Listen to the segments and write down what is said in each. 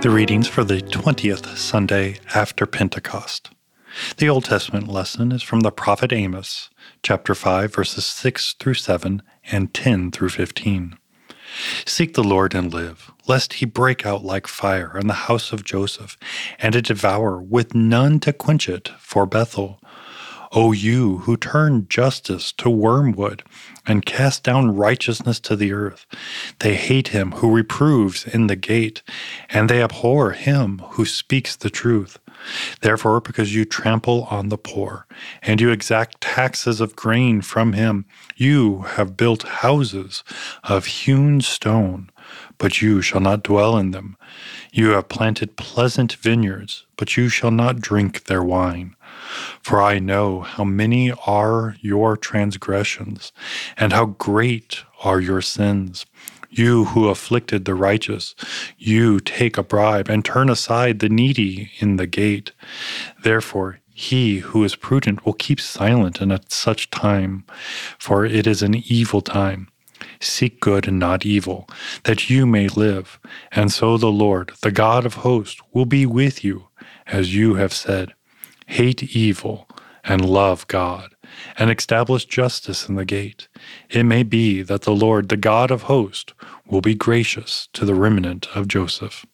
The readings for the 20th Sunday after Pentecost. The Old Testament lesson is from the prophet Amos, chapter 5, verses 6 through 7 and 10 through 15. Seek the Lord and live, lest he break out like fire in the house of Joseph, and it devour with none to quench it for Bethel. O you who turn justice to wormwood and cast down righteousness to the earth, they hate him who reproves in the gate, and they abhor him who speaks the truth. Therefore, because you trample on the poor, and you exact taxes of grain from him, you have built houses of hewn stone, but you shall not dwell in them. You have planted pleasant vineyards, but you shall not drink their wine. For I know how many are your transgressions, and how great are your sins. You who afflicted the righteous, you take a bribe and turn aside the needy in the gate. Therefore, he who is prudent will keep silent in such time, for it is an evil time. Seek good and not evil, that you may live. And so the Lord, the God of hosts, will be with you, as you have said hate evil, and love God, and establish justice in the gate. It may be that the Lord, the God of hosts, will be gracious to the remnant of Joseph.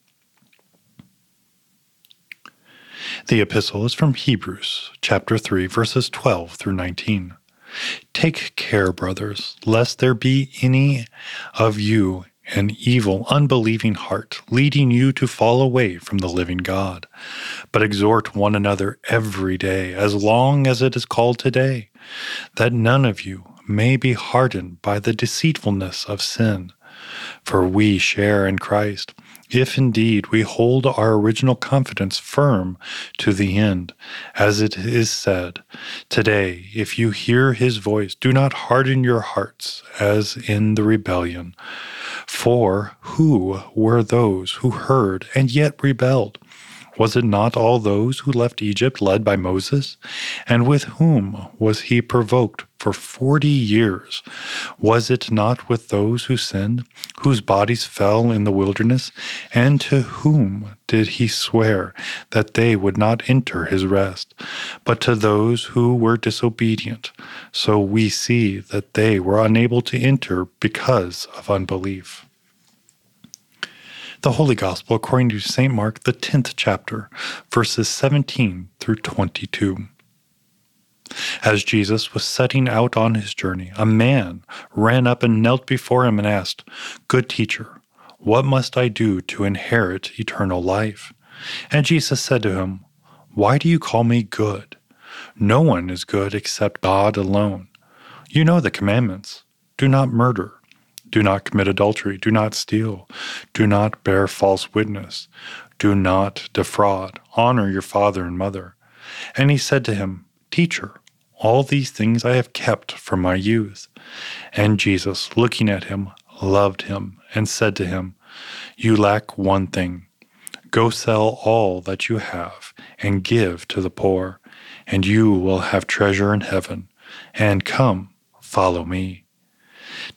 The epistle is from Hebrews, chapter 3, verses 12 through 19. Take care, brothers, lest there be any of you an evil, unbelieving heart, leading you to fall away from the living God. But exhort one another every day, as long as it is called today, that none of you may be hardened by the deceitfulness of sin. For we share in Christ, if indeed we hold our original confidence firm to the end, as it is said, Today, if you hear his voice, do not harden your hearts as in the rebellion. For who were those who heard and yet rebelled? Was it not all those who left Egypt led by Moses? And with whom was he provoked for forty years? Was it not with those who sinned, whose bodies fell in the wilderness? And to whom did he swear that they would not enter his rest? But to those who were disobedient. So we see that they were unable to enter because of unbelief. The Holy Gospel according to St. Mark, the 10th chapter, verses 17 through 22. As Jesus was setting out on his journey, a man ran up and knelt before him and asked, Good teacher, what must I do to inherit eternal life? And Jesus said to him, Why do you call me good? No one is good except God alone. You know the commandments do not murder do not commit adultery. Do not steal. Do not bear false witness. Do not defraud. Honor your father and mother. And he said to him, Teacher, all these things I have kept from my youth. And Jesus, looking at him, loved him and said to him, You lack one thing. Go sell all that you have and give to the poor, and you will have treasure in heaven. And come, follow me.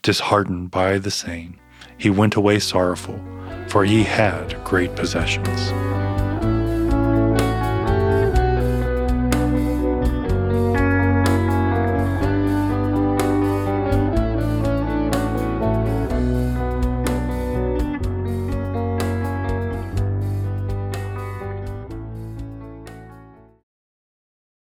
Disheartened by the saying, he went away sorrowful, for he had great possessions.